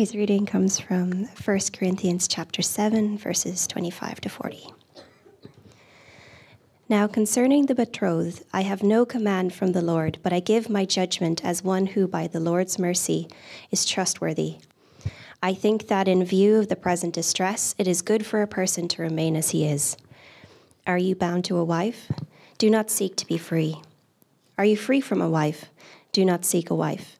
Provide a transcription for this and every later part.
Today's reading comes from 1 Corinthians chapter 7 verses 25 to 40. Now concerning the betrothed, I have no command from the Lord, but I give my judgment as one who by the Lord's mercy is trustworthy. I think that in view of the present distress, it is good for a person to remain as he is. Are you bound to a wife? Do not seek to be free. Are you free from a wife? Do not seek a wife.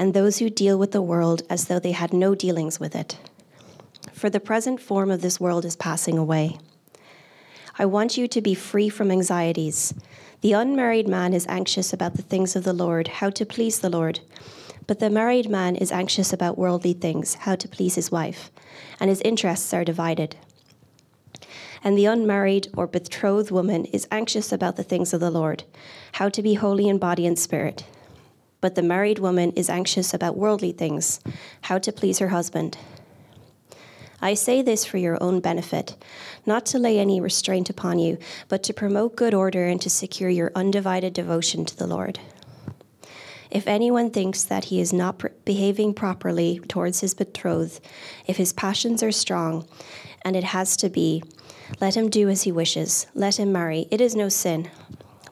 and those who deal with the world as though they had no dealings with it. For the present form of this world is passing away. I want you to be free from anxieties. The unmarried man is anxious about the things of the Lord, how to please the Lord. But the married man is anxious about worldly things, how to please his wife, and his interests are divided. And the unmarried or betrothed woman is anxious about the things of the Lord, how to be holy in body and spirit but the married woman is anxious about worldly things, how to please her husband. I say this for your own benefit, not to lay any restraint upon you, but to promote good order and to secure your undivided devotion to the Lord. If anyone thinks that he is not behaving properly towards his betrothed, if his passions are strong, and it has to be, let him do as he wishes, let him marry. It is no sin.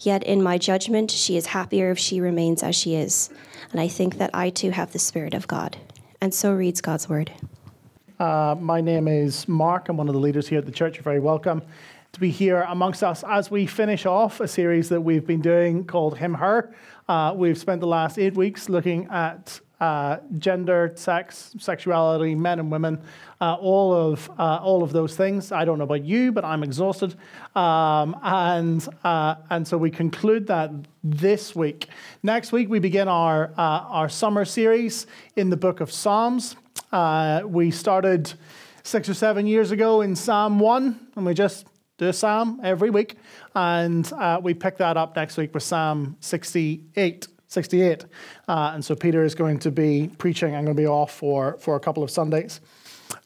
Yet in my judgment, she is happier if she remains as she is. And I think that I too have the Spirit of God. And so reads God's word. Uh, my name is Mark. I'm one of the leaders here at the church. You're very welcome to be here amongst us as we finish off a series that we've been doing called Him Her. Uh, we've spent the last eight weeks looking at uh, gender, sex, sexuality, men and women, uh, all of uh, all of those things. I don't know about you, but I'm exhausted, um, and uh, and so we conclude that this week. Next week we begin our uh, our summer series in the book of Psalms. Uh, we started six or seven years ago in Psalm one, and we just do a psalm every week, and we pick that up next week with Psalm 68. 68. Uh, and so Peter is going to be preaching. I'm going to be off for, for a couple of Sundays.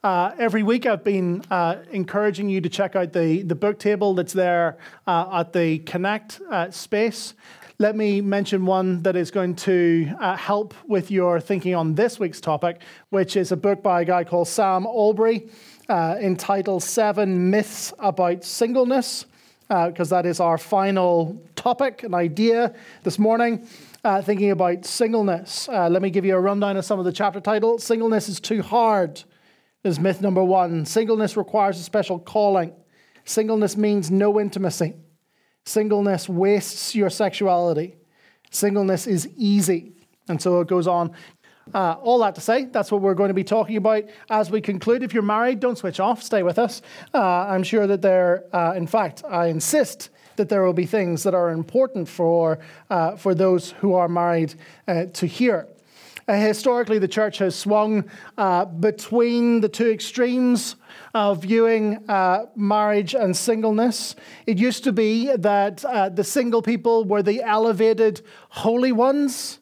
Uh, every week, I've been uh, encouraging you to check out the, the book table that's there uh, at the Connect uh, space. Let me mention one that is going to uh, help with your thinking on this week's topic, which is a book by a guy called Sam Allberry entitled Seven Myths About Singleness, because that is our final topic and idea this morning uh, thinking about singleness. Uh, let me give you a rundown of some of the chapter titles. Singleness is too hard, is myth number one. Singleness requires a special calling. Singleness means no intimacy. Singleness wastes your sexuality. Singleness is easy. And so it goes on. Uh, all that to say, that's what we're going to be talking about as we conclude. If you're married, don't switch off, stay with us. Uh, I'm sure that there, uh, in fact, I insist that there will be things that are important for, uh, for those who are married uh, to hear. Uh, historically, the church has swung uh, between the two extremes of viewing uh, marriage and singleness. It used to be that uh, the single people were the elevated holy ones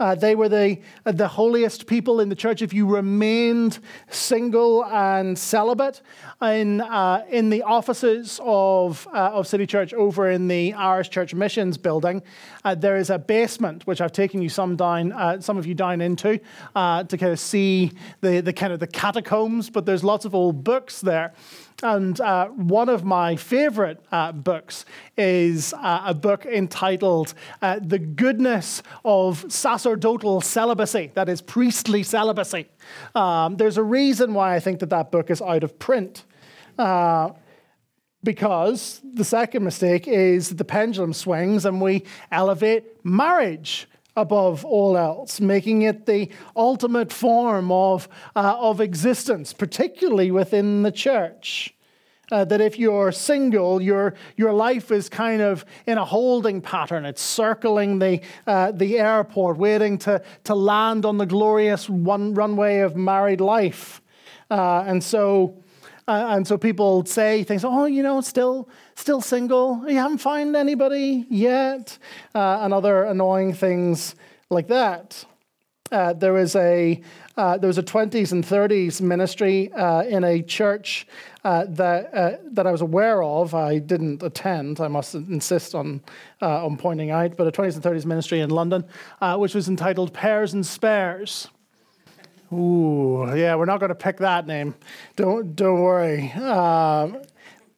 uh, they were the, uh, the holiest people in the church. If you remained single and celibate in, uh, in the offices of, uh, of City Church over in the Irish Church Missions building, uh, there is a basement, which I've taken you some, down, some of you down into to kind of see the, the kind of the catacombs, but there's lots of old books there. And uh, one of my favorite uh, books is uh, a book entitled uh, The Goodness of Sacerdotal Celibacy, that is, priestly celibacy. Um, there's a reason why I think that that book is out of print. Uh, because the second mistake is the pendulum swings and we elevate marriage above all else, making it the ultimate form of, uh, of existence, particularly within the church. Uh, that if you're single, your, your life is kind of in a holding pattern. It's circling the, uh, the airport, waiting to, to land on the glorious one runway of married life. Uh, and so, uh, and so people say things, oh, you know, still, still single. You haven't found anybody yet, uh, and other annoying things like that. Uh, there was a uh, there was a 20s and 30s ministry uh, in a church uh, that uh, that I was aware of. I didn't attend. I must insist on uh, on pointing out, but a 20s and 30s ministry in London, which was entitled Pairs and Spares. Ooh, yeah, we're not going to pick that name. Don't don't worry,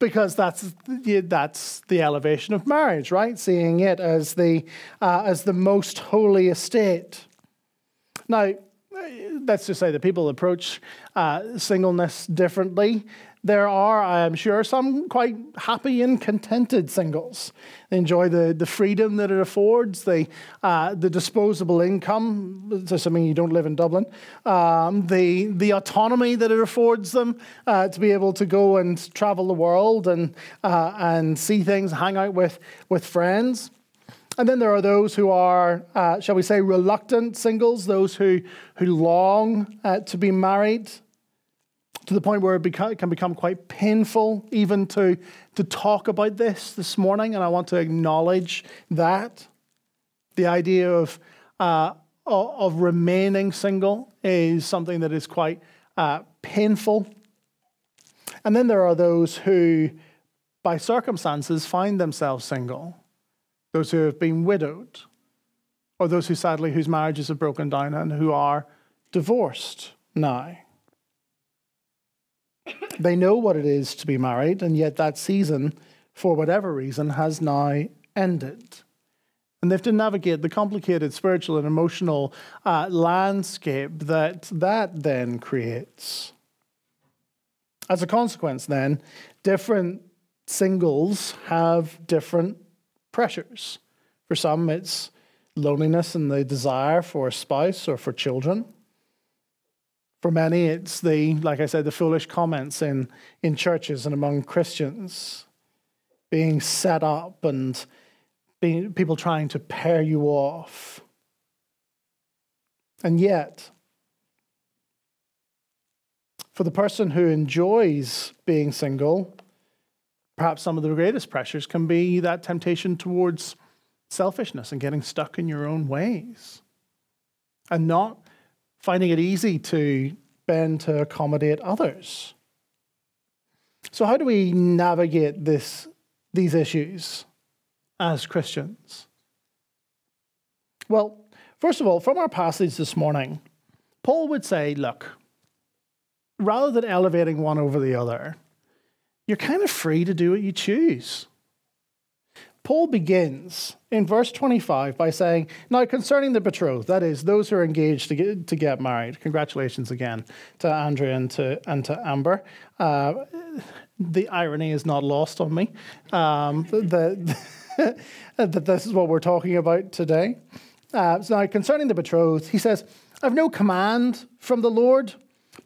because that's that's the elevation of marriage, right? Seeing it as the uh, as the most holy estate. Now, let's just say that people approach uh, singleness differently. There are, I am sure, some quite happy and contented singles. They enjoy the, the freedom that it affords, the, uh, the disposable income, assuming you don't live in Dublin, um, the, the autonomy that it affords them uh, to be able to go and travel the world and, uh, and see things, hang out with, with friends. And then there are those who are, uh, shall we say, reluctant singles, those who, who long uh, to be married, to the point where it, beca- can become quite painful even to, to talk about this this morning. And I want to acknowledge that. The idea of, uh, of remaining single is something that is quite uh, painful. And then there are those who, by circumstances, find themselves single those who have been widowed, or those who sadly whose marriages have broken down and who are divorced now. They know what it is to be married, and yet that season, for whatever reason, has now ended. And they have to navigate the complicated spiritual and emotional uh, landscape that that then creates. As a consequence, then, different singles have different pressures. For some, it's loneliness and the desire for a spouse or for children. For many, it's the, like I said, the foolish comments in, in churches and among Christians being set up and being, people trying to pair you off. And yet, for the person who enjoys being single, perhaps some of the greatest pressures can be that temptation towards selfishness and getting stuck in your own ways and not finding it easy to bend to accommodate others. So, how do we navigate this, these issues as Christians? Well, first of all, from our passage this morning, Paul would say, look, rather than elevating one over the other, you're kind of free to do what you choose. Paul begins in verse 25 by saying, Now concerning the betrothed, that is, those who are engaged to get, to get married, congratulations again to Andrea and to, and to Amber. Uh, the irony is not lost on me um, that, that this is what we're talking about today. Uh, so now concerning the betrothed, he says, I have no command from the Lord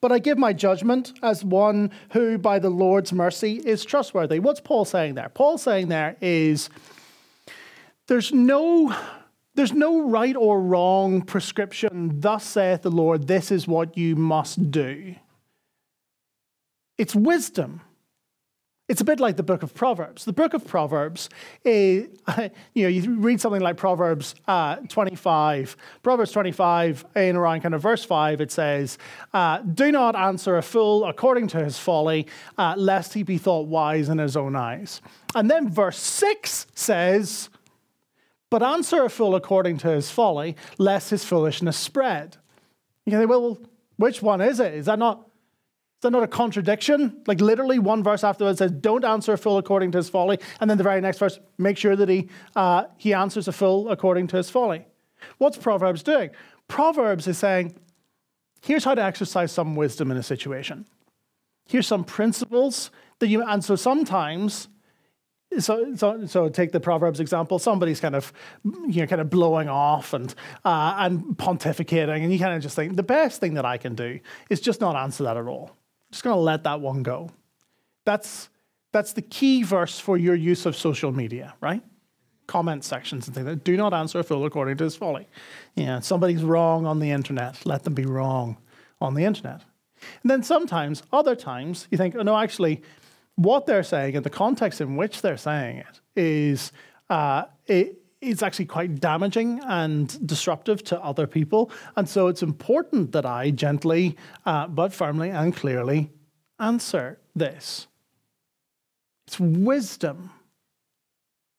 but I give my judgment as one who, by the Lord's mercy, is trustworthy. What's Paul saying there? Paul saying there is there's no, there's no right or wrong prescription. Thus saith the Lord, this is what you must do. It's wisdom. It's a bit like the book of Proverbs. The book of Proverbs, is, you know, you read something like Proverbs uh, 25. Proverbs 25, in around kind of verse 5, it says, uh, Do not answer a fool according to his folly, uh, lest he be thought wise in his own eyes. And then verse 6 says, But answer a fool according to his folly, lest his foolishness spread. You can say, Well, which one is it? Is that not is that not a contradiction? Like literally, one verse afterwards says, "Don't answer a fool according to his folly," and then the very next verse, make sure that he uh, he answers a fool according to his folly. What's Proverbs doing? Proverbs is saying, "Here's how to exercise some wisdom in a situation. Here's some principles That you, and so sometimes, so, so, so take the Proverbs example. Somebody's kind of, you know, kind of blowing off and uh, and pontificating, and you kind of just think the best thing that I can do is just not answer that at all. Just going to let that one go. That's that's the key verse for your use of social media, right? Comment sections and things. Like that. Do not answer a fool according to his folly. Yeah, somebody's wrong on the internet. Let them be wrong on the internet. And then sometimes, other times, you think, oh no, actually, what they're saying and the context in which they're saying it is uh, it, it's actually quite damaging and disruptive to other people. And so it's important that I gently, uh, but firmly and clearly answer this. It's wisdom.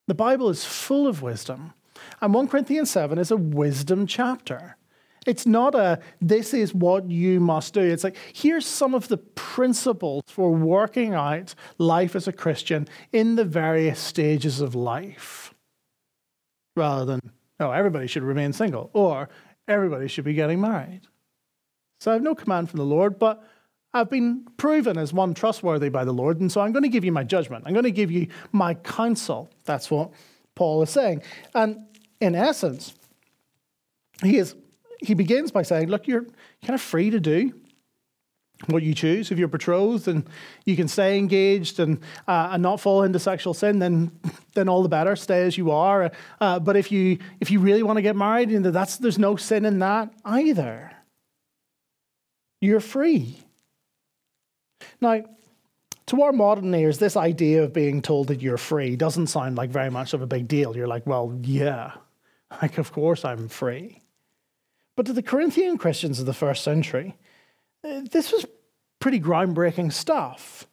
The Bible is full of wisdom. And 1 Corinthians 7 is a wisdom chapter. It's not a, this is what you must do. It's like, here's some of the principles for working out life as a Christian in the various stages of life. Rather than, oh, everybody should remain single or everybody should be getting married. So I have no command from the Lord, but I've been proven as one trustworthy by the Lord, and so I'm going to give you my judgment. I'm going to give you my counsel. That's what Paul is saying. And in essence, he is he begins by saying, look, you're kind of free to do what you choose. If you're betrothed and you can stay engaged and, uh, and not fall into sexual sin, then, then all the better. Stay as you are. Uh, but if you, if you really want to get married, you know, that's, there's no sin in that either. You're free. Now, to our modern ears, this idea of being told that you're free doesn't sound like very much of a big deal. You're like, well, yeah, like, of course I'm free. But to the Corinthian Christians of the first century, this was pretty groundbreaking stuff,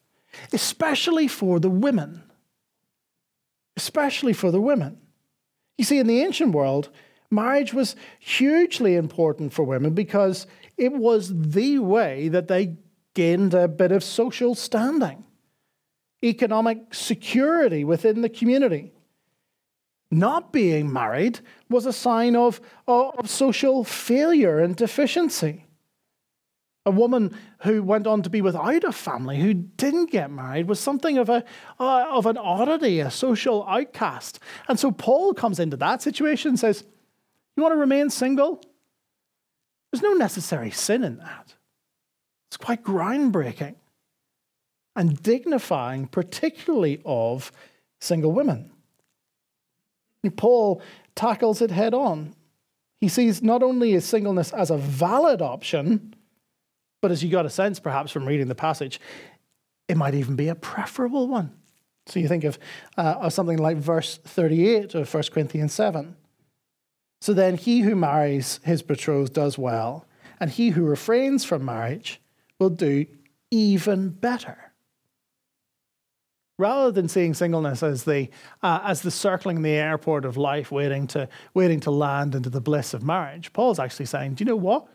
especially for the women. Especially for the women. You see, in the ancient world, marriage was hugely important for women because it was the way that they gained a bit of social standing, economic security within the community not being married was a sign of, of social failure and deficiency. A woman who went on to be without a family, who didn't get married, was something of, a, uh, of an oddity, a social outcast. And so Paul comes into that situation and says, You want to remain single? There's no necessary sin in that. It's quite groundbreaking and dignifying, particularly of single women. Paul tackles it head on. He sees not only his singleness as a valid option, but as you got a sense perhaps from reading the passage, it might even be a preferable one. So you think of, uh, of something like verse 38 of 1 Corinthians 7. So then he who marries his betrothed does well, and he who refrains from marriage will do even better rather than seeing singleness as the uh, as the circling the airport of life waiting to waiting to land into the bliss of marriage paul's actually saying do you know what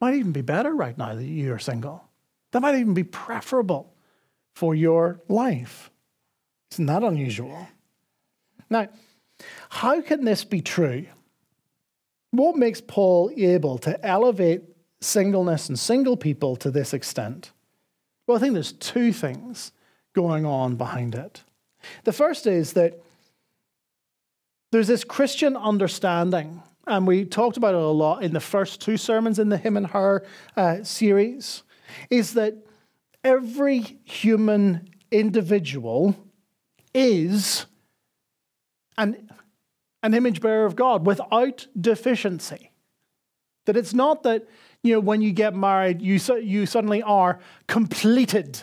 might even be better right now that you're single. That might even be preferable for your life. Isn't that unusual. Now how can this be true? What makes paul able to elevate singleness and single people to this extent? Well i think there's two things going on behind it. The first is that there's this Christian understanding, and we talked about it a lot in the first two sermons in the Him and Her uh, series, is that every human individual is an, an image bearer of God without deficiency. That it's not that you know when you get married you, you suddenly are completed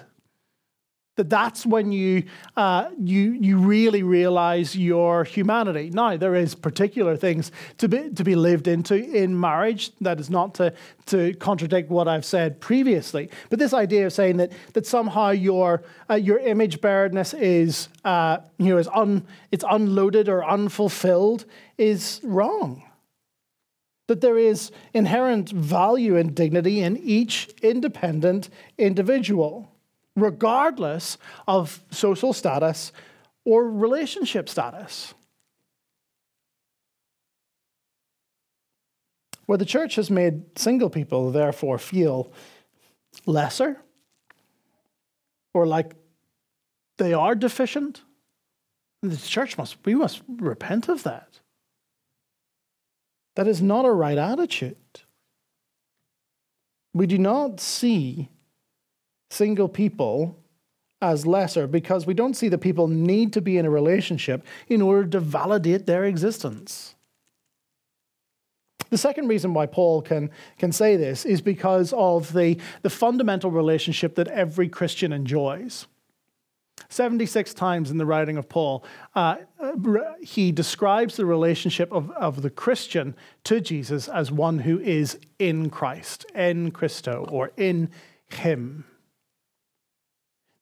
that that's when you, uh, you, you really realize your humanity. Now, there is particular things to be, to be lived into in marriage. That is not to, to contradict what I've said previously. But this idea of saying that, that somehow your, uh, your image bearedness is, uh, you know, is un, it's unloaded or unfulfilled is wrong. That there is inherent value and dignity in each independent individual regardless of social status or relationship status. Where the church has made single people, therefore, feel lesser or like they are deficient. The church must, we must repent of that. That is not a right attitude. We do not see single people as lesser because we don't see that people need to be in a relationship in order to validate their existence. The second reason why Paul can, can say this is because of the, the fundamental relationship that every Christian enjoys. 76 times in the writing of Paul, uh, he describes the relationship of, of the Christian to Jesus as one who is in Christ, in Christo, or in Him.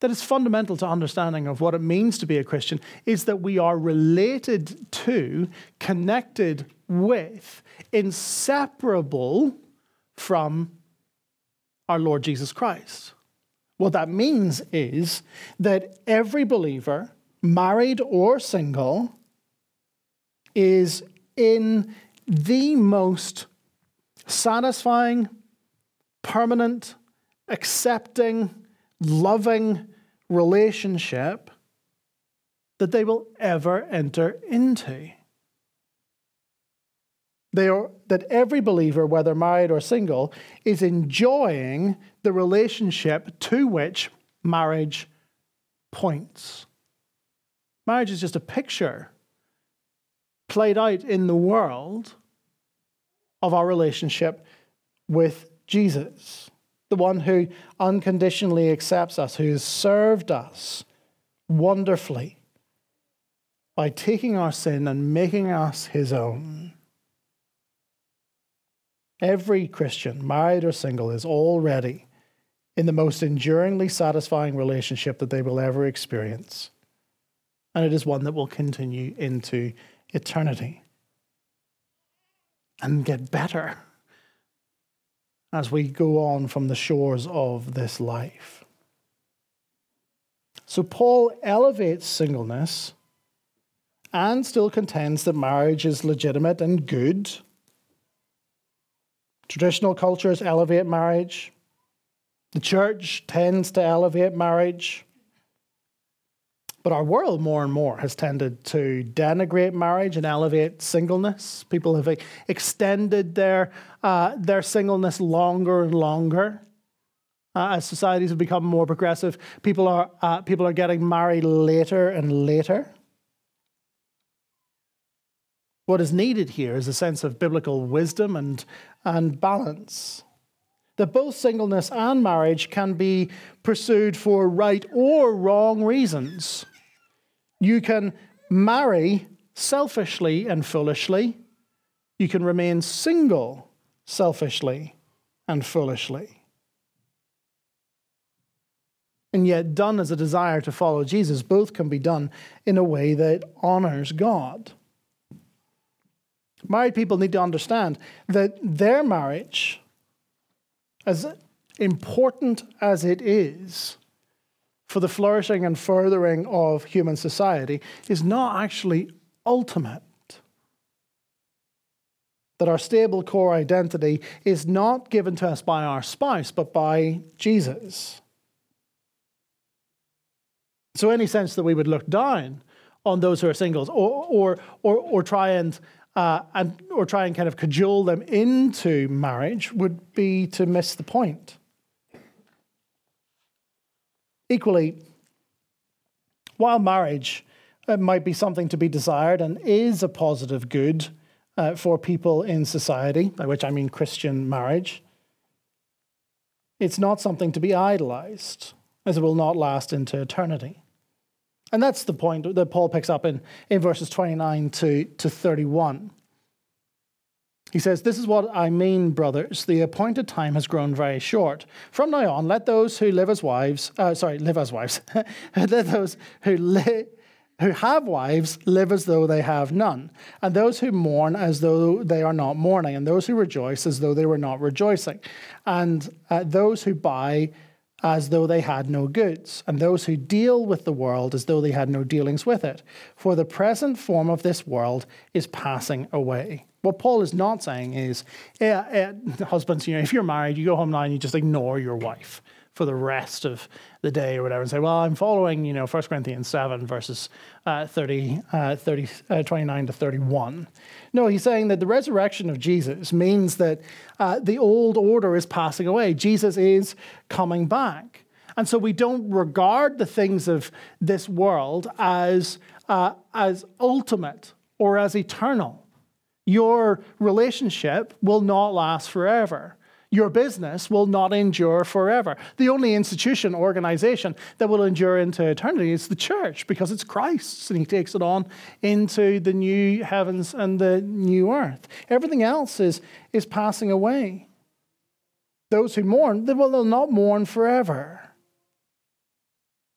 That is fundamental to understanding of what it means to be a Christian is that we are related to, connected with, inseparable from our Lord Jesus Christ. What that means is that every believer, married or single, is in the most satisfying, permanent, accepting, loving relationship that they will ever enter into. They are, that every believer, whether married or single, is enjoying the relationship to which marriage points. Marriage is just a picture played out in the world of our relationship with Jesus, the one who unconditionally accepts us, who has served us wonderfully by taking our sin and making us his own. Every Christian, married or single, is already in the most enduringly satisfying relationship that they will ever experience. And it is one that will continue into eternity and get better as we go on from the shores of this life. So, Paul elevates singleness and still contends that marriage is legitimate and good. Traditional cultures elevate marriage. The church tends to elevate marriage. But our world more and more has tended to denigrate marriage and elevate singleness. People have extended their, uh, their singleness longer and longer. Uh, as societies have become more progressive, people are, uh, people are getting married later and later. What is needed here is a sense of biblical wisdom and, and balance. That both singleness and marriage can be pursued for right or wrong reasons. You can marry selfishly and foolishly, you can remain single selfishly and foolishly. And yet, done as a desire to follow Jesus, both can be done in a way that honors God. Married people need to understand that their marriage, as important as it is for the flourishing and furthering of human society, is not actually ultimate. That our stable core identity is not given to us by our spouse, but by Jesus. So, any sense that we would look down on those who are singles or, or, or, or try and uh, and or try and kind of cajole them into marriage would be to miss the point. Equally, while marriage uh, might be something to be desired and is a positive good uh, for people in society, by which I mean Christian marriage, it's not something to be idolized, as it will not last into eternity. And that's the point that Paul picks up in, in verses 29 to, to 31. He says, This is what I mean, brothers. The appointed time has grown very short. From now on, let those who live as wives, uh, sorry, live as wives, let those who live who have wives live as though they have none, and those who mourn as though they are not mourning, and those who rejoice as though they were not rejoicing, and uh, those who buy as though they had no goods, and those who deal with the world as though they had no dealings with it. For the present form of this world is passing away. What Paul is not saying is, yeah, husbands, you know, if you're married, you go home now and you just ignore your wife for the rest of the day or whatever and say, well, I'm following, you know, 1 Corinthians 7 verses uh, 30, uh, 30 uh, 29 to 31. No, he's saying that the resurrection of Jesus means that uh, the old order is passing away. Jesus is coming back. And so we don't regard the things of this world as, uh, as ultimate or as eternal. Your relationship will not last forever. Your business will not endure forever. The only institution, organization that will endure into eternity is the church because it's Christ's and he takes it on into the new heavens and the new earth. Everything else is, is passing away. Those who mourn, they will not mourn forever.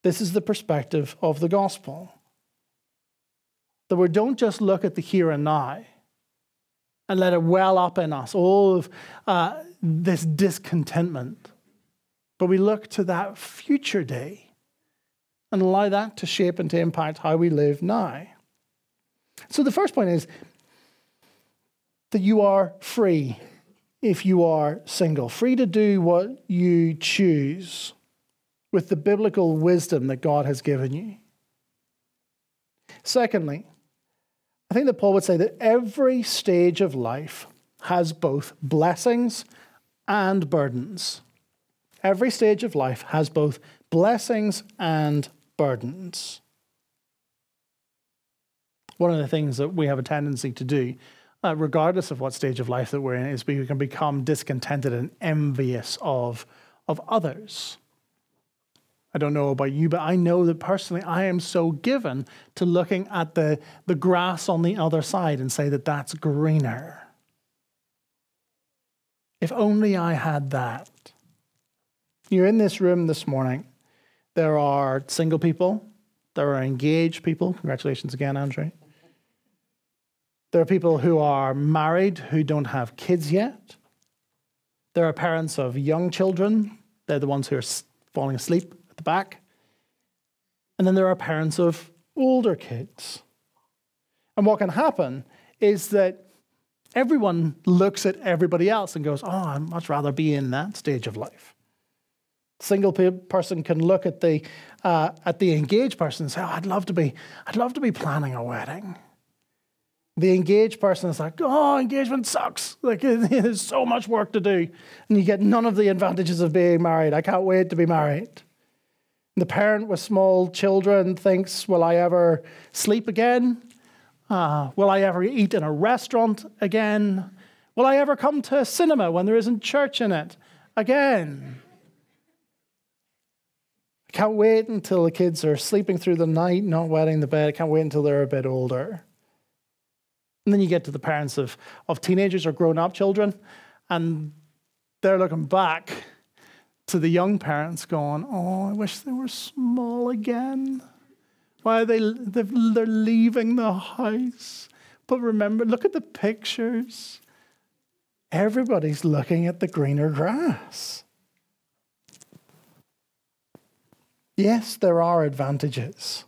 This is the perspective of the gospel. That we don't just look at the here and now and let it well up in us, all of uh, this discontentment. But we look to that future day and allow that to shape and to impact how we live now. So the first point is that you are free if you are single, free to do what you choose with the biblical wisdom that God has given you. Secondly, I think that Paul would say that every stage of life has both blessings and burdens. Every stage of life has both blessings and burdens. One of the things that we have a tendency to do, uh, regardless of what stage of life that we're in, is we can become discontented and envious of, of others. I don't know about you, but I know that personally I am so given to looking at the, the grass on the other side and say that that's greener. If only I had that. You're in this room this morning. There are single people, there are engaged people. Congratulations again, Andrew. There are people who are married who don't have kids yet. There are parents of young children. They're the ones who are falling asleep at the back. And then there are parents of older kids. And what can happen is that everyone looks at everybody else and goes, Oh, I'd much rather be in that stage of life. Single person can look at the, uh, at the engaged person and say, oh, I'd love to be, I'd love to be planning a wedding. The engaged person is like, oh, engagement sucks. Like, there's so much work to do. And you get none of the advantages of being married. I can't wait to be married. The parent with small children thinks, Will I ever sleep again? Uh, will I ever eat in a restaurant again? Will I ever come to a cinema when there isn't church in it again? I can't wait until the kids are sleeping through the night, not wetting the bed. I can't wait until they're a bit older. And then you get to the parents of, of teenagers or grown up children, and they're looking back to the young parents going, Oh, I wish they were small again. Why are they they're leaving the house? But remember, look at the pictures. Everybody's looking at the greener grass. Yes, there are advantages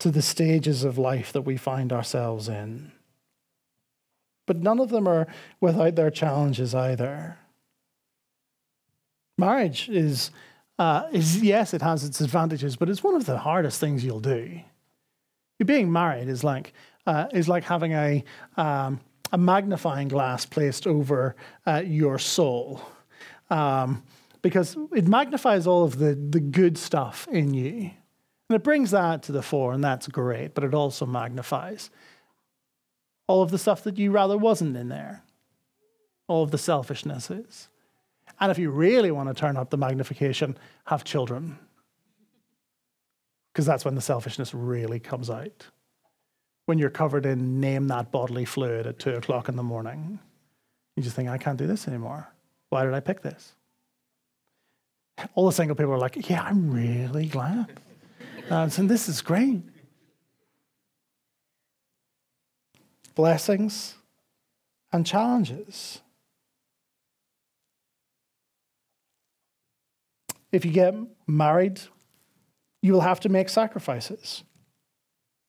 to the stages of life that we find ourselves in. But none of them are without their challenges either. Marriage is, uh, is, yes, it has its advantages, but it's one of the hardest things you'll do. Being married is like, uh, is like having a, um, a magnifying glass placed over uh, your soul. Um, because it magnifies all of the, the good stuff in you. And it brings that to the fore, and that's great, but it also magnifies all of the stuff that you rather wasn't in there, all of the selfishnesses. And if you really want to turn up the magnification, have children. Because that's when the selfishness really comes out. When you're covered in name that bodily fluid at two o'clock in the morning, you just think, I can't do this anymore. Why did I pick this? All the single people are like, Yeah, I'm really glad. Uh, and this is great. Blessings and challenges. If you get married, you will have to make sacrifices.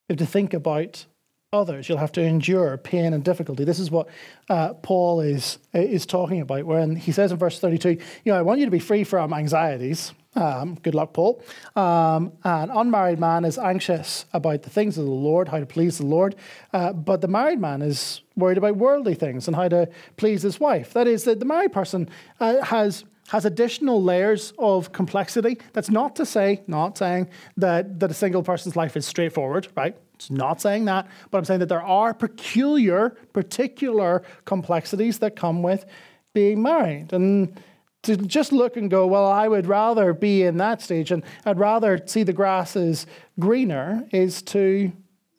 You have to think about others. You'll have to endure pain and difficulty. This is what uh, Paul is, is talking about when he says in verse 32, you know, I want you to be free from anxieties. Um, good luck, Paul. Um, an unmarried man is anxious about the things of the Lord, how to please the Lord, uh, but the married man is worried about worldly things and how to please his wife. That is, that the married person uh, has has additional layers of complexity. That's not to say, not saying that, that a single person's life is straightforward, right? It's not saying that, but I'm saying that there are peculiar, particular complexities that come with being married. And to just look and go, well, I would rather be in that stage and I'd rather see the grass is greener, is to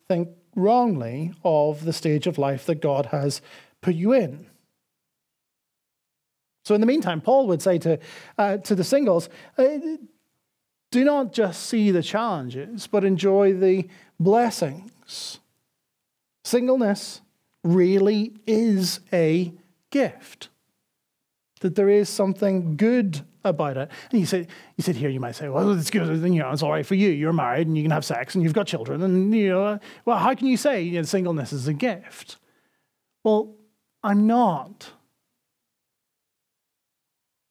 think wrongly of the stage of life that God has put you in. So, in the meantime, Paul would say to, uh, to the singles, uh, do not just see the challenges, but enjoy the blessings. Singleness really is a gift, that there is something good about it. And you said, you said here, you might say, well, it's good, you know, it's all right for you. You're married and you can have sex and you've got children. And, you know, well, how can you say you know, singleness is a gift? Well, I'm not.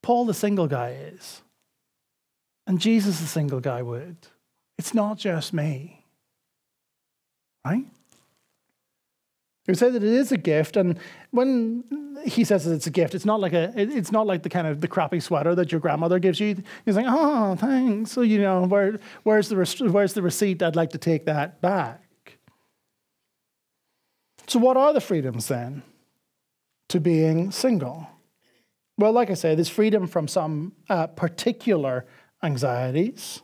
Paul, the single guy, is. And Jesus, the single guy, would. It's not just me. Right? He would say that it is a gift, and when he says that it's a gift, it's not like a, it's not like the kind of the crappy sweater that your grandmother gives you. He's like, oh, thanks. So you know, where, where's the where's the receipt? I'd like to take that back. So, what are the freedoms then to being single? Well, like I say, there's freedom from some uh, particular anxieties.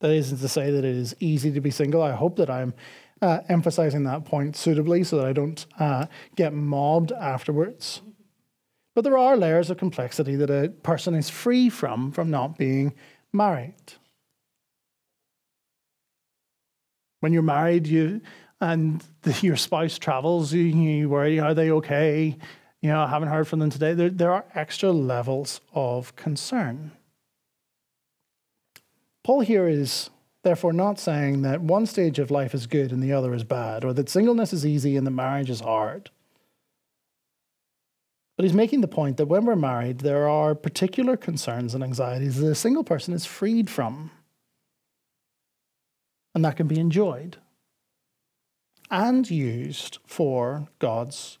That isn't to say that it is easy to be single. I hope that I'm uh, emphasizing that point suitably so that I don't uh, get mobbed afterwards. But there are layers of complexity that a person is free from from not being married. When you're married, you and the, your spouse travels, you, you worry, are they okay? You know, I haven't heard from them today. There, there are extra levels of concern. Paul here is therefore not saying that one stage of life is good and the other is bad, or that singleness is easy and the marriage is hard. But he's making the point that when we're married, there are particular concerns and anxieties that a single person is freed from. And that can be enjoyed and used for God's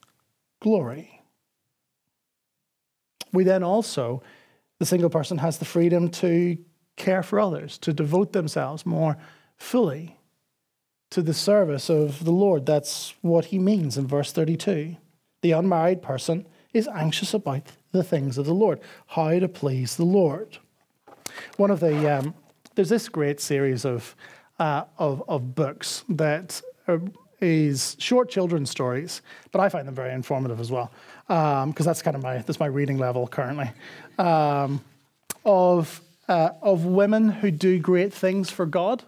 glory. We then also, the single person has the freedom to care for others, to devote themselves more fully to the service of the Lord. That's what he means in verse 32. The unmarried person is anxious about the things of the Lord, how to please the Lord. One of the, um, there's this great series of, uh, of, of books that are, is short children's stories, but I find them very informative as well because um, that's kind of my that's my reading level currently um, of uh, of women who do great things for God.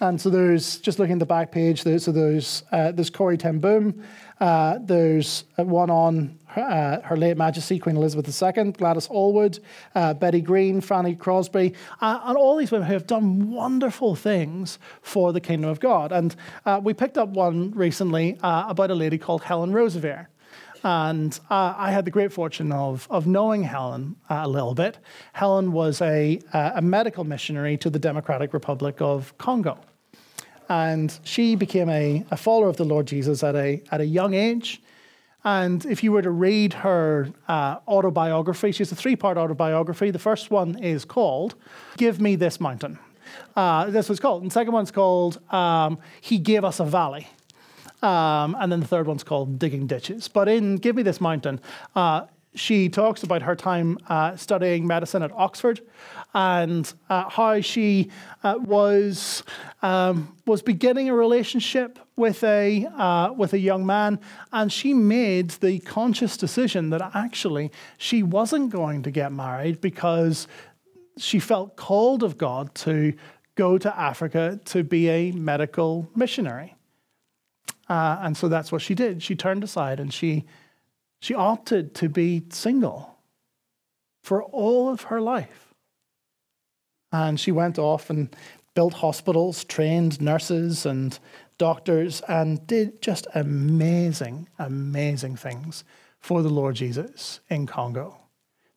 And so there's just looking at the back page. There's, so there's uh, there's Corrie Ten Boom. Uh, there's one on her, uh, her, late Majesty Queen Elizabeth II, Gladys Aylward, uh, Betty Greene, Fanny Crosby, uh, and all these women who have done wonderful things for the kingdom of God. And uh, we picked up one recently about a lady called Helen Roseveare. And uh, I had the great fortune of, of knowing Helen uh, a little bit. Helen was a, uh, a medical missionary to the Democratic Republic of Congo. And she became a, a follower of the Lord Jesus at a, at a young age. And if you were to read her uh, autobiography, she has a three part autobiography. The first one is called Give Me This Mountain. Uh, that's what called. And the second one's called um, He Gave Us a Valley. Um, and then the third one's called Digging Ditches. But in Give Me This Mountain, uh, she talks about her time uh, studying medicine at Oxford and uh, how she uh, was um, was beginning a relationship with a uh, with a young man, and she made the conscious decision that actually she wasn't going to get married because she felt called of God to go to Africa to be a medical missionary. Uh, and so that's what she did. She turned aside and she, she opted to be single for all of her life. And she went off and built hospitals, trained nurses, and doctors, and did just amazing, amazing things for the Lord Jesus in Congo.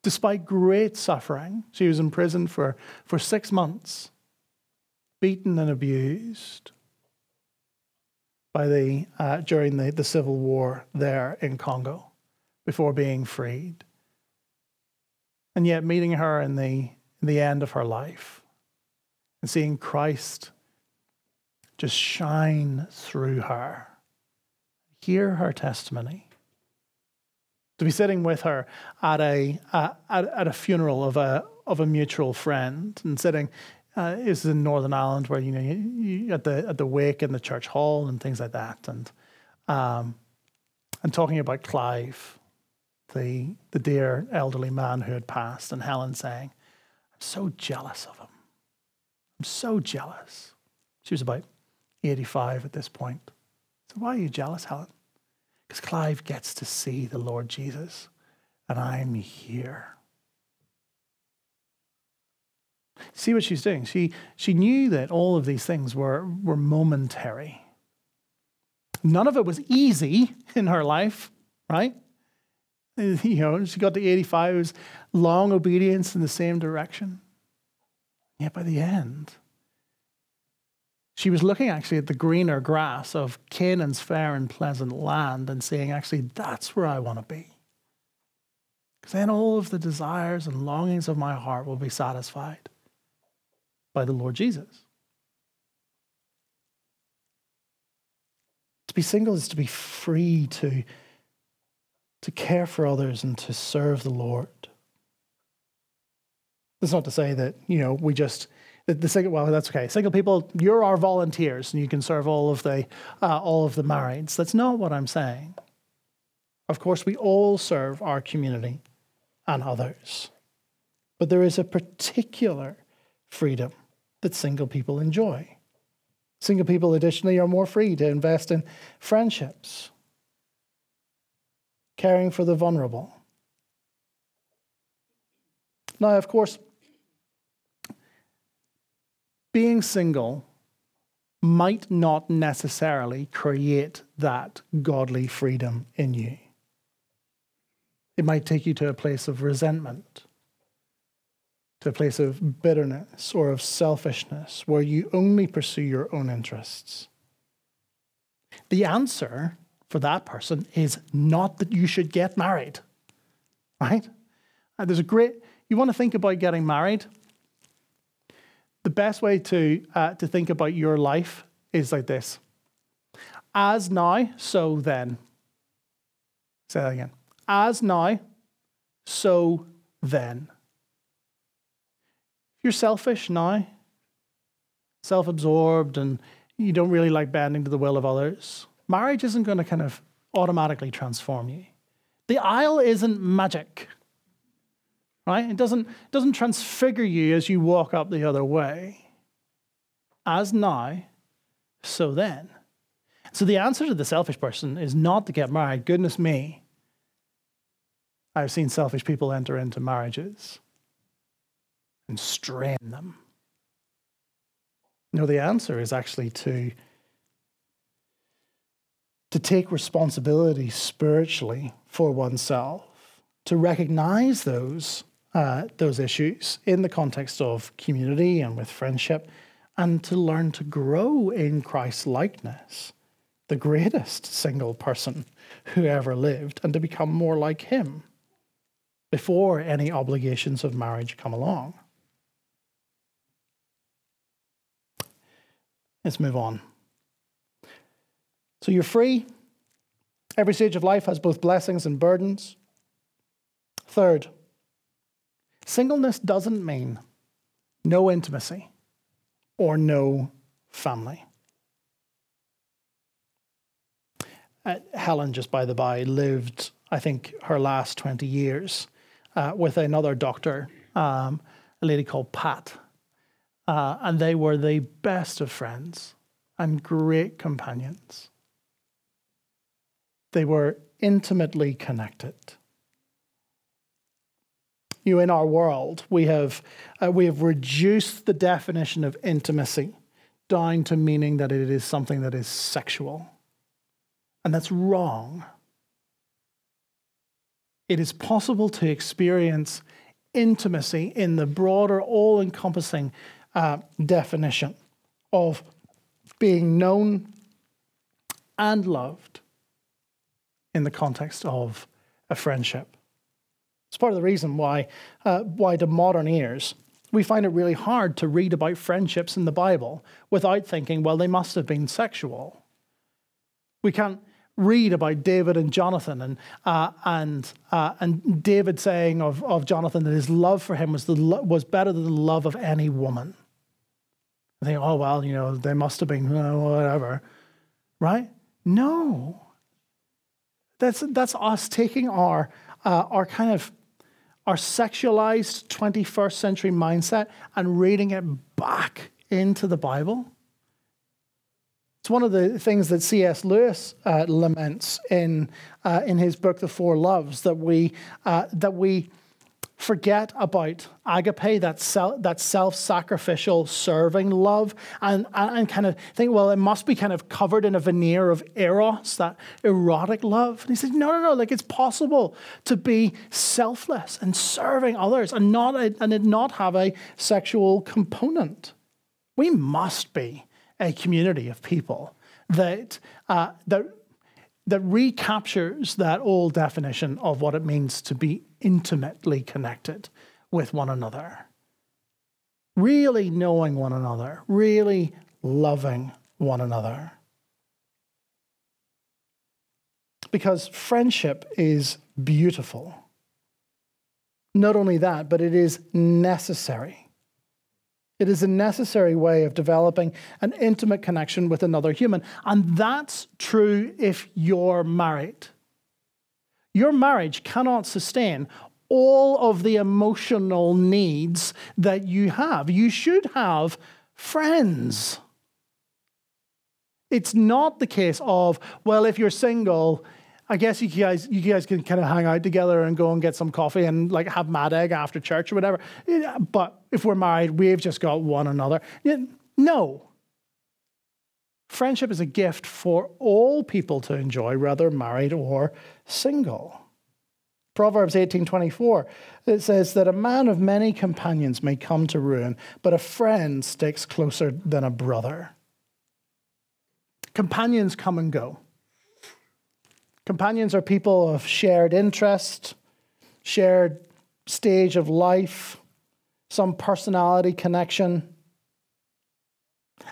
Despite great suffering, she was imprisoned for, for six months, beaten and abused by the, uh, during the, the civil war there in Congo before being freed. And yet, meeting her in the, in the end of her life and seeing Christ just shine through her, hear her testimony, to be sitting with her at a, uh, at, at, a funeral of a, of a mutual friend and sitting. Uh, is in Northern Ireland where you know you, you, at the at the wake in the church hall and things like that, and um, and talking about Clive, the the dear elderly man who had passed, and Helen saying, "I'm so jealous of him. I'm so jealous." She was about eighty-five at this point. So why are you jealous, Helen? Because Clive gets to see the Lord Jesus, and I'm here. See what she's doing? She, she knew that all of these things were, were momentary. None of it was easy in her life, right? You know, she got to 85, it was long obedience in the same direction. Yet by the end, she was looking actually at the greener grass of Canaan's fair and pleasant land and saying, actually, that's where I want to be. Because then all of the desires and longings of my heart will be satisfied by the Lord Jesus. To be single is to be free to, to care for others and to serve the Lord. That's not to say that, you know, we just the, the single well that's okay single people you're our volunteers and you can serve all of the uh, all of the marrieds that's not what i'm saying of course we all serve our community and others but there is a particular freedom that single people enjoy. Single people additionally are more free to invest in friendships caring for the vulnerable. Now of course being single might not necessarily create that godly freedom in you. It might take you to a place of resentment, to a place of bitterness or of selfishness where you only pursue your own interests. The answer for that person is not that you should get married, right? There's a great, you want to think about getting married? the best way to, uh, to think about your life is like this As now, so then. Say that again. As now, so then. You're selfish now, self absorbed, and you don't really like bending to the will of others, marriage isn't going to kind of automatically transform you. The aisle isn't magic right? It doesn't, doesn't transfigure you as you walk up the other way. As now, so then. So the answer to the selfish person is not to get married. Goodness me. I've seen selfish people enter into marriages and strain them. No, the answer is actually to, to take responsibility spiritually for oneself, to recognize those uh, those issues in the context of community and with friendship, and to learn to grow in Christ's likeness, the greatest single person who ever lived, and to become more like him before any obligations of marriage come along. Let's move on. So you're free. Every stage of life has both blessings and burdens. Third, Singleness doesn't mean no intimacy or no family. Uh, Helen, just by the by, lived, I think, her last 20 years uh, with another doctor, um, a lady called Pat. Uh, and they were the best of friends and great companions. They were intimately connected you know, in our world, we have, uh, we have reduced the definition of intimacy down to meaning that it is something that is sexual. And that's wrong. It is possible to experience intimacy in the broader, all encompassing uh, definition of being known and loved in the context of a friendship. It's part of the reason why, uh, why to modern ears, we find it really hard to read about friendships in the Bible without thinking, well, they must have been sexual. We can't read about David and Jonathan and, uh, and, uh, and David saying of, of Jonathan that his love for him was, the, was better than the love of any woman. Think, oh, well, you know, they must have been, uh, whatever. Right? No. That's, that's us taking our, uh, our kind of our sexualized 21st century mindset and reading it back into the Bible. It's one of the things that C.S. Lewis uh, laments in, uh, in his book, The Four Loves, that we, uh, that we forget about agape, that, self, that self-sacrificial serving love, and, and, kind of think, well, it must be kind of covered in a veneer of eros, that erotic love. And he says, no, no, no, like it's possible to be selfless and serving others and not, and not have a sexual component. We must be a community of people that, uh, that that recaptures that old definition of what it means to be intimately connected with one another. Really knowing one another, really loving one another. Because friendship is beautiful. Not only that, but it is necessary. It is a necessary way of developing an intimate connection with another human. And that's true if you're married. Your marriage cannot sustain all of the emotional needs that you have. You should have friends. It's not the case of, well, if you're single, I guess you guys, you guys can kind of hang out together and go and get some coffee and like have mad egg after church or whatever. But if we're married, we've just got one another. No. Friendship is a gift for all people to enjoy, whether married or single. Proverbs 18:24 it says that a man of many companions may come to ruin, but a friend sticks closer than a brother. Companions come and go. Companions are people of shared interest, shared stage of life, some personality connection.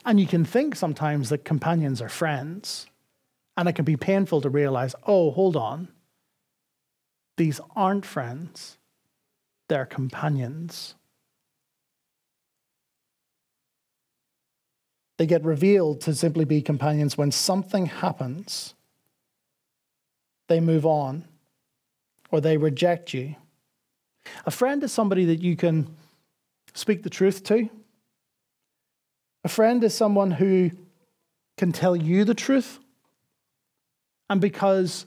And you can think sometimes that companions are friends. And it can be painful to realize oh, hold on. These aren't friends, they're companions. They get revealed to simply be companions when something happens they move on or they reject you. A friend is somebody that you can speak the truth to. A friend is someone who can tell you the truth. And because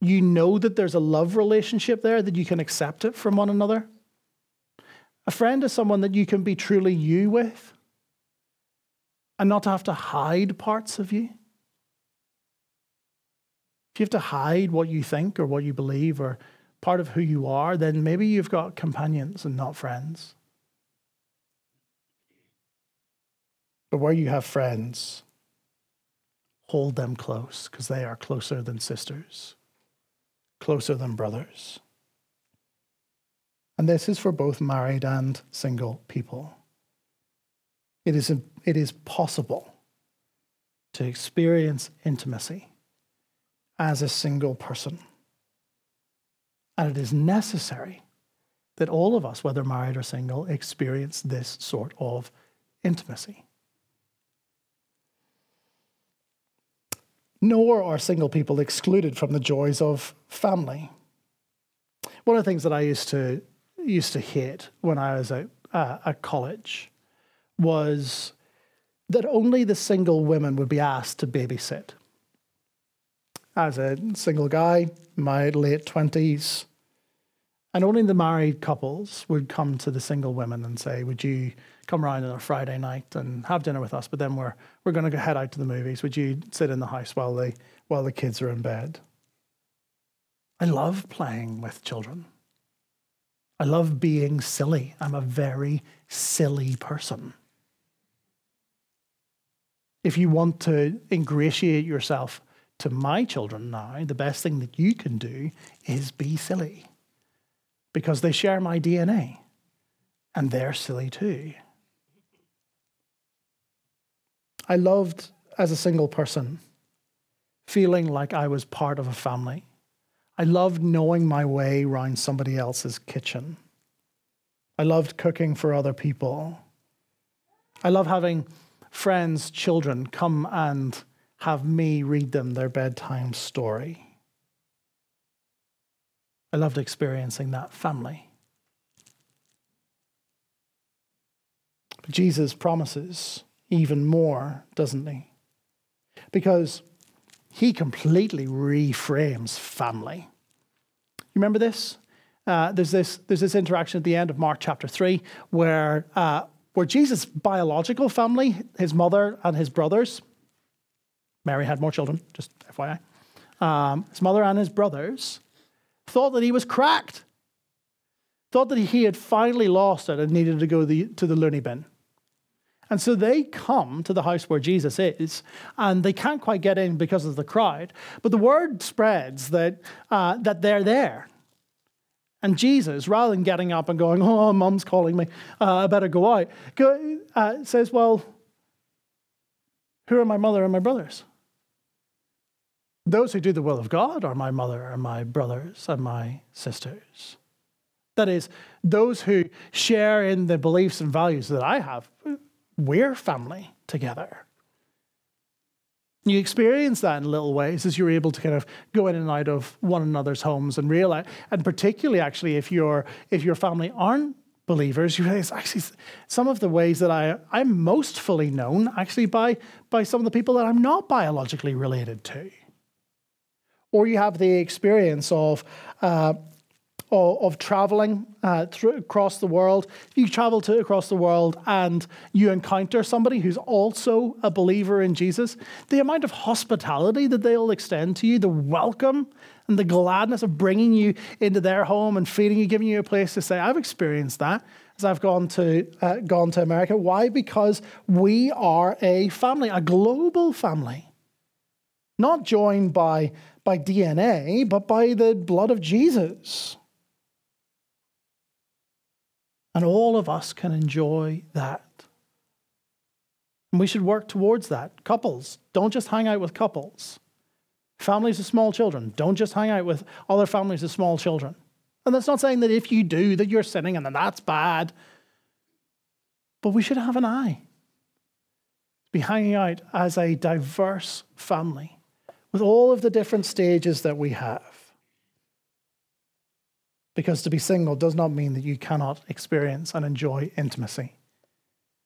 you know that there's a love relationship there, that you can accept it from one another. A friend is someone that you can be truly you with and not have to hide parts of you. If you have to hide what you think or what you believe or part of who you are, then maybe you've got companions and not friends. But where you have friends, hold them close because they are closer than sisters, closer than brothers. And this is for both married and single people. It is, it is possible to experience intimacy as a single person. And it is necessary that all of us, whether married or single, experience this sort of intimacy. Nor are single people excluded from the joys of family. One of the things that I used to used to hate when I was at, uh, at college was that only the single women would be asked to babysit as a single guy, my late 20s, And only the married couples would come to the single women and say, Would you come around on a Friday night and have dinner with us? But then we're, we're going to head out to the movies. Would you sit in the house while, they, while the kids are in bed? I love playing with children. I love being silly. I'm a very silly person. If you want to ingratiate yourself to my children now, the best thing that you can do is be silly because they share my DNA and they're silly too. I loved, as a single person, feeling like I was part of a family. I loved knowing my way around somebody else's kitchen. I loved cooking for other people. I love having friends' children come and have me read them their bedtime story. I loved experiencing that family. But Jesus promises even more, doesn't he? Because he completely reframes family. You remember this? Uh, there's this there's this interaction at the end of Mark chapter three where uh, where Jesus' biological family, his mother and his brothers, Mary had more children, just FYI. Um, his mother and his brothers thought that he was cracked, thought that he had finally lost it and needed to go the, to the loony bin. And so they come to the house where Jesus is, and they can't quite get in because of the crowd. But the word spreads that, uh, that they're there. And Jesus, rather than getting up and going, Oh, mum's calling me, uh, I better go out, go, uh, says, Well, who are my mother and my brothers? Those who do the will of God are my mother and my brothers and my sisters. That is, those who share in the beliefs and values that I have, we're family together. You experience that in little ways as you're able to kind of go in and out of one another's homes and realize, and particularly actually if your if your family aren't believers, you realize actually some of the ways that I I'm most fully known actually by by some of the people that I'm not biologically related to or you have the experience of uh, of, of, traveling uh, through, across the world. You travel to across the world and you encounter somebody who's also a believer in Jesus. The amount of hospitality that they'll extend to you, the welcome and the gladness of bringing you into their home and feeding you, giving you a place to stay. I've experienced that as I've gone to uh, gone to America. Why? Because we are a family, a global family, not joined by by DNA, but by the blood of Jesus. And all of us can enjoy that. And we should work towards that. Couples, don't just hang out with couples. Families of small children, don't just hang out with other families of small children. And that's not saying that if you do, that you're sinning and then that's bad. But we should have an eye. Be hanging out as a diverse family with all of the different stages that we have. Because to be single does not mean that you cannot experience and enjoy intimacy,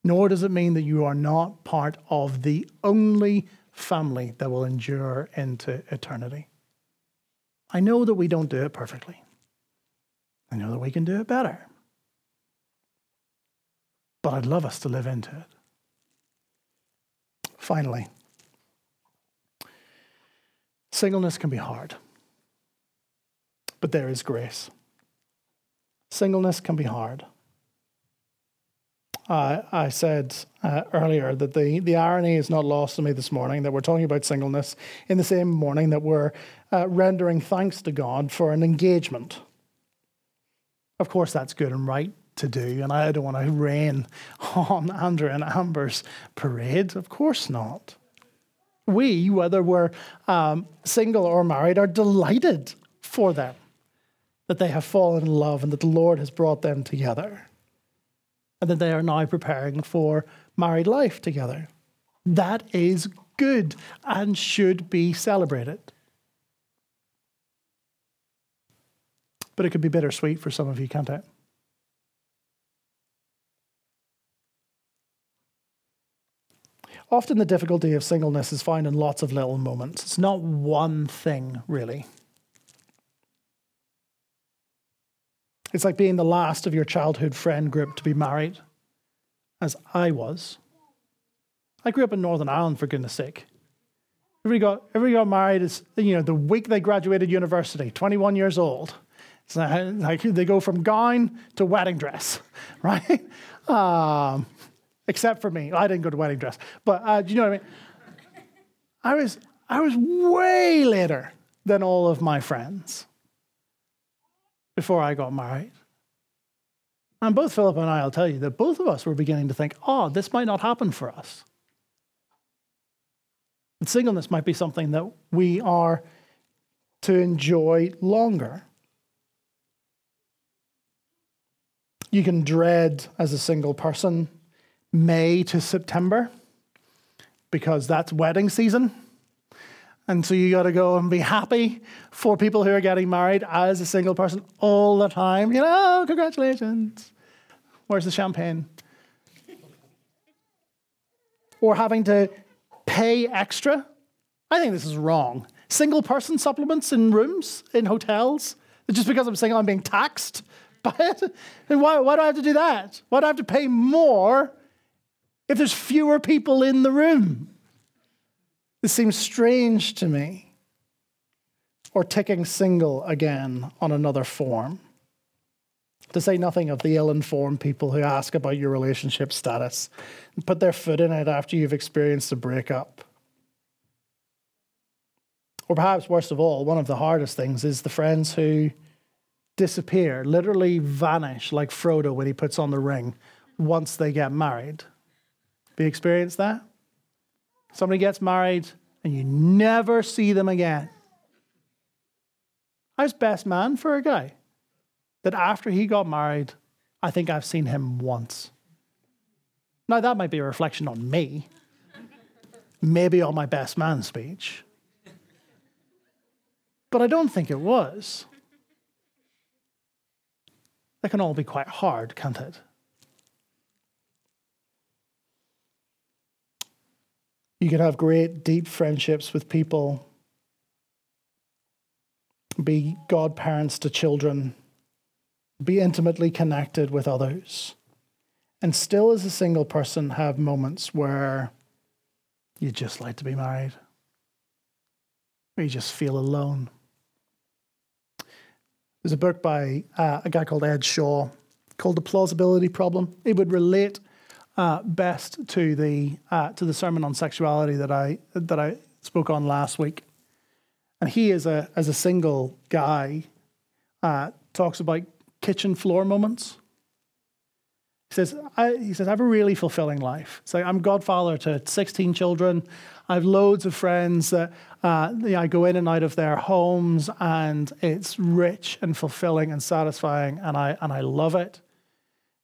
nor does it mean that you are not part of the only family that will endure into eternity. I know that we don't do it perfectly. I know that we can do it better. But I'd love us to live into it. Finally, Singleness can be hard, but there is grace. Singleness can be hard. Uh, I said uh, earlier that the, the irony is not lost on me this morning that we're talking about singleness in the same morning that we're uh, rendering thanks to God for an engagement. Of course, that's good and right to do, and I don't want to rain on Andrew and Amber's parade. Of course not we, whether we're um, single or married, are delighted for them that they have fallen in love and that the Lord has brought them together and that they are now preparing for married life together. That is good and should be celebrated. But it could be bittersweet for some of you, can't it? Often the difficulty of singleness is found in lots of little moments. It's not one thing, really. It's like being the last of your childhood friend group to be married, as I was. I grew up in Northern Ireland, for goodness sake. Everybody got, everybody got married is, you know, the week they graduated university, 21 years old. It's like they go from gown to wedding dress, right? Um, except for me. I didn't go to wedding dress. But uh, do you know what I mean? I was, I was way later than all of my friends before I got married. And both Philip and I will tell you that both of us were beginning to think, oh, this might not happen for us. And singleness might be something that we are to enjoy longer. You can dread as a single person May to September because that's wedding season. And so you got to go and be happy for people who are getting married as a single person all the time. You know, congratulations. Where's the champagne? or having to pay extra. I think this is wrong. Single person supplements in rooms, in hotels. Just because I'm single, I'm being taxed by it. And why, why do I have to do that? Why do I have to pay more if there's fewer people in the room? This seems strange to me. Or ticking single again on another form. To say nothing of the ill informed people who ask about your relationship status and put their foot in it after you've experienced a breakup. Or perhaps worst of all, one of the hardest things is the friends who disappear, literally vanish like Frodo when he puts on the ring once they get married. Have you experienced that? Somebody gets married and you never see them again. I was best man for a guy that after he got married, I think I've seen him once. Now, that might be a reflection on me, maybe on my best man speech, but I don't think it was. That can all be quite hard, can't it? You can have great, deep friendships with people, be godparents to children, be intimately connected with others, and still, as a single person, have moments where you just like to be married, where you just feel alone. There's a book by uh, a guy called Ed Shaw called The Plausibility Problem. It would relate uh, best to the uh, to the sermon on sexuality that I that I spoke on last week. And he, is a as a single guy, uh, talks about kitchen floor moments. He says, I, he says, I have a really fulfilling life. So I'm godfather to 16 children. I have loads of friends that uh, I go in and out of their homes, and it's rich and fulfilling and satisfying, and I and I love it.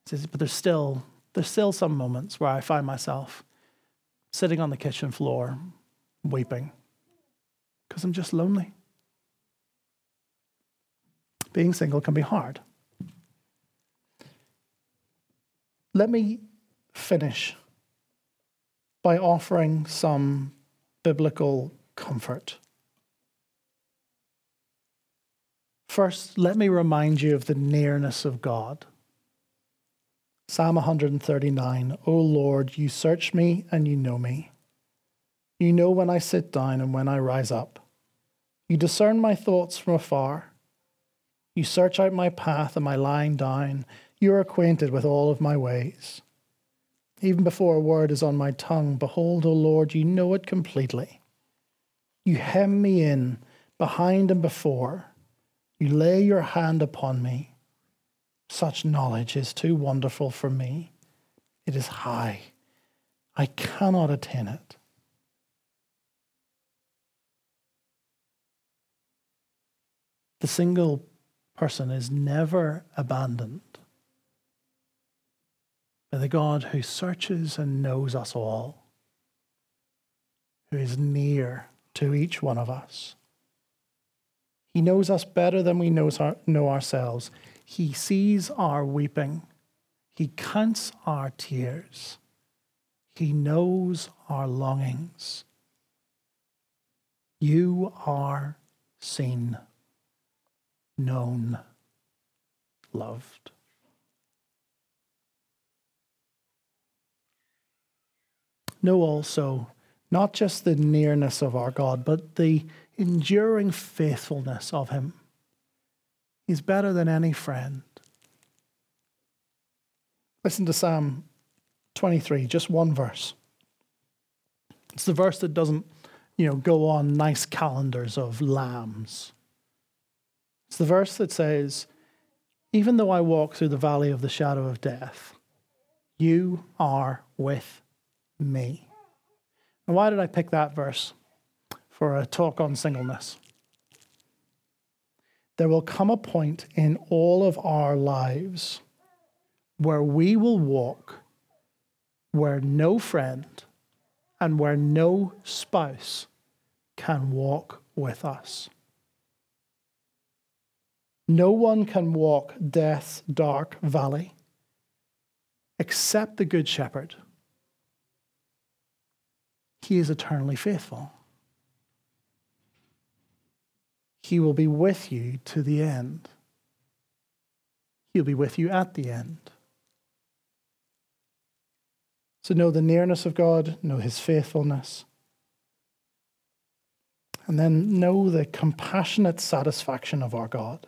He says, but there's still there's still some moments where I find myself sitting on the kitchen floor weeping because I'm just lonely. Being single can be hard. Let me finish by offering some biblical comfort. First, let me remind you of the nearness of God. Psalm 139 O Lord, you search me and you know me. You know when I sit down and when I rise up. You discern my thoughts from afar. You search out my path and my lying down. You are acquainted with all of my ways. Even before a word is on my tongue, behold, O Lord, you know it completely. You hem me in behind and before. You lay your hand upon me. Such knowledge is too wonderful for me. It is high. I cannot attain it. The single person is never abandoned by the God who searches and knows us all, who is near to each one of us. He knows us better than we knows our, know ourselves. He sees our weeping. He counts our tears. He knows our longings. You are seen, known, loved. Know also not just the nearness of our God, but the enduring faithfulness of Him. He's better than any friend. Listen to Psalm 23, just one verse. It's the verse that doesn't, you know, go on nice calendars of lambs. It's the verse that says, Even though I walk through the valley of the shadow of death, you are with me. And why did I pick that verse for a talk on singleness? There will come a point in all of our lives where we will walk where no friend and where no spouse can walk with us. No one can walk death's dark valley except the Good Shepherd. He is eternally faithful. He will be with you to the end. He'll be with you at the end. So know the nearness of God, know his faithfulness. And then know the compassionate satisfaction of our God.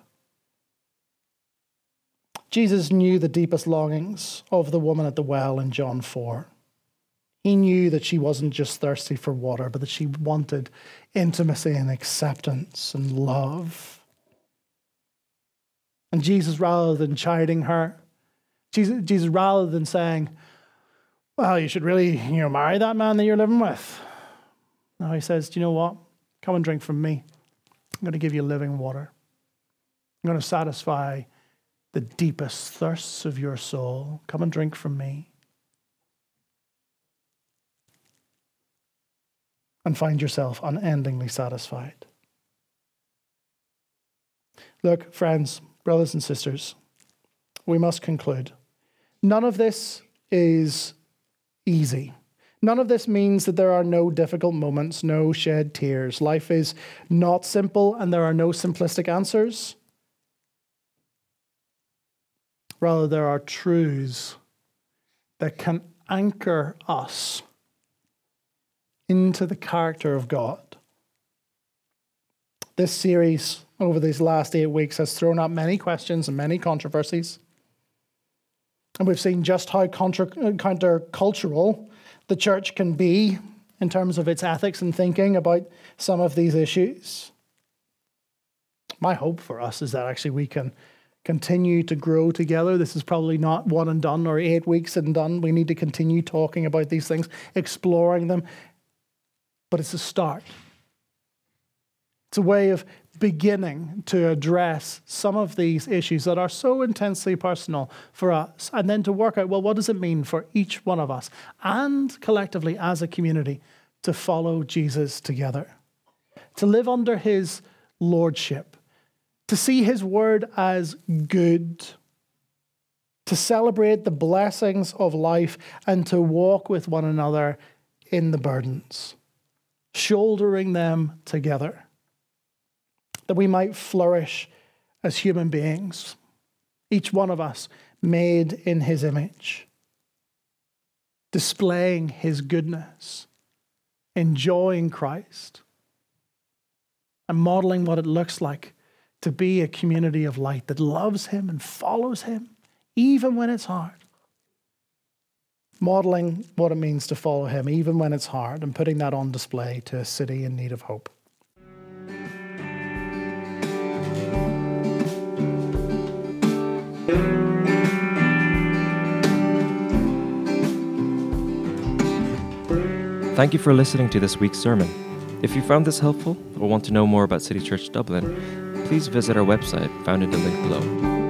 Jesus knew the deepest longings of the woman at the well in John 4. He knew that she wasn't just thirsty for water, but that she wanted intimacy and acceptance and love. And Jesus, rather than chiding her, Jesus, Jesus rather than saying, well, you should really, you know, marry that man that you're living with. Now he says, do you know what? Come and drink from me. I'm going to give you living water. I'm going to satisfy the deepest thirsts of your soul. Come and drink from me. And find yourself unendingly satisfied. Look, friends, brothers and sisters, we must conclude. None of this is easy. None of this means that there are no difficult moments, no shed tears. Life is not simple, and there are no simplistic answers. Rather, there are truths that can anchor us into the character of God. This series over these last eight weeks has thrown up many questions and many controversies. And we've seen just how contra- countercultural the church can be in terms of its ethics and thinking about some of these issues. My hope for us is that actually we can continue to grow together. This is probably not one and done or eight weeks and done. We need to continue talking about these things, exploring them. But it's a start. It's a way of beginning to address some of these issues that are so intensely personal for us, and then to work out well, what does it mean for each one of us and collectively as a community to follow Jesus together, to live under his lordship, to see his word as good. To celebrate the blessings of life and to walk with one another in the burdens, shouldering them together that we might flourish as human beings, each one of us made in his image, displaying his goodness, enjoying Christ, and modeling what it looks like to be a community of light that loves him and follows him, even when it's hard. Modeling what it means to follow him, even when it's hard, and putting that on display to a city in need of hope. Thank you for listening to this week's sermon. If you found this helpful or want to know more about City Church Dublin, please visit our website found in the link below.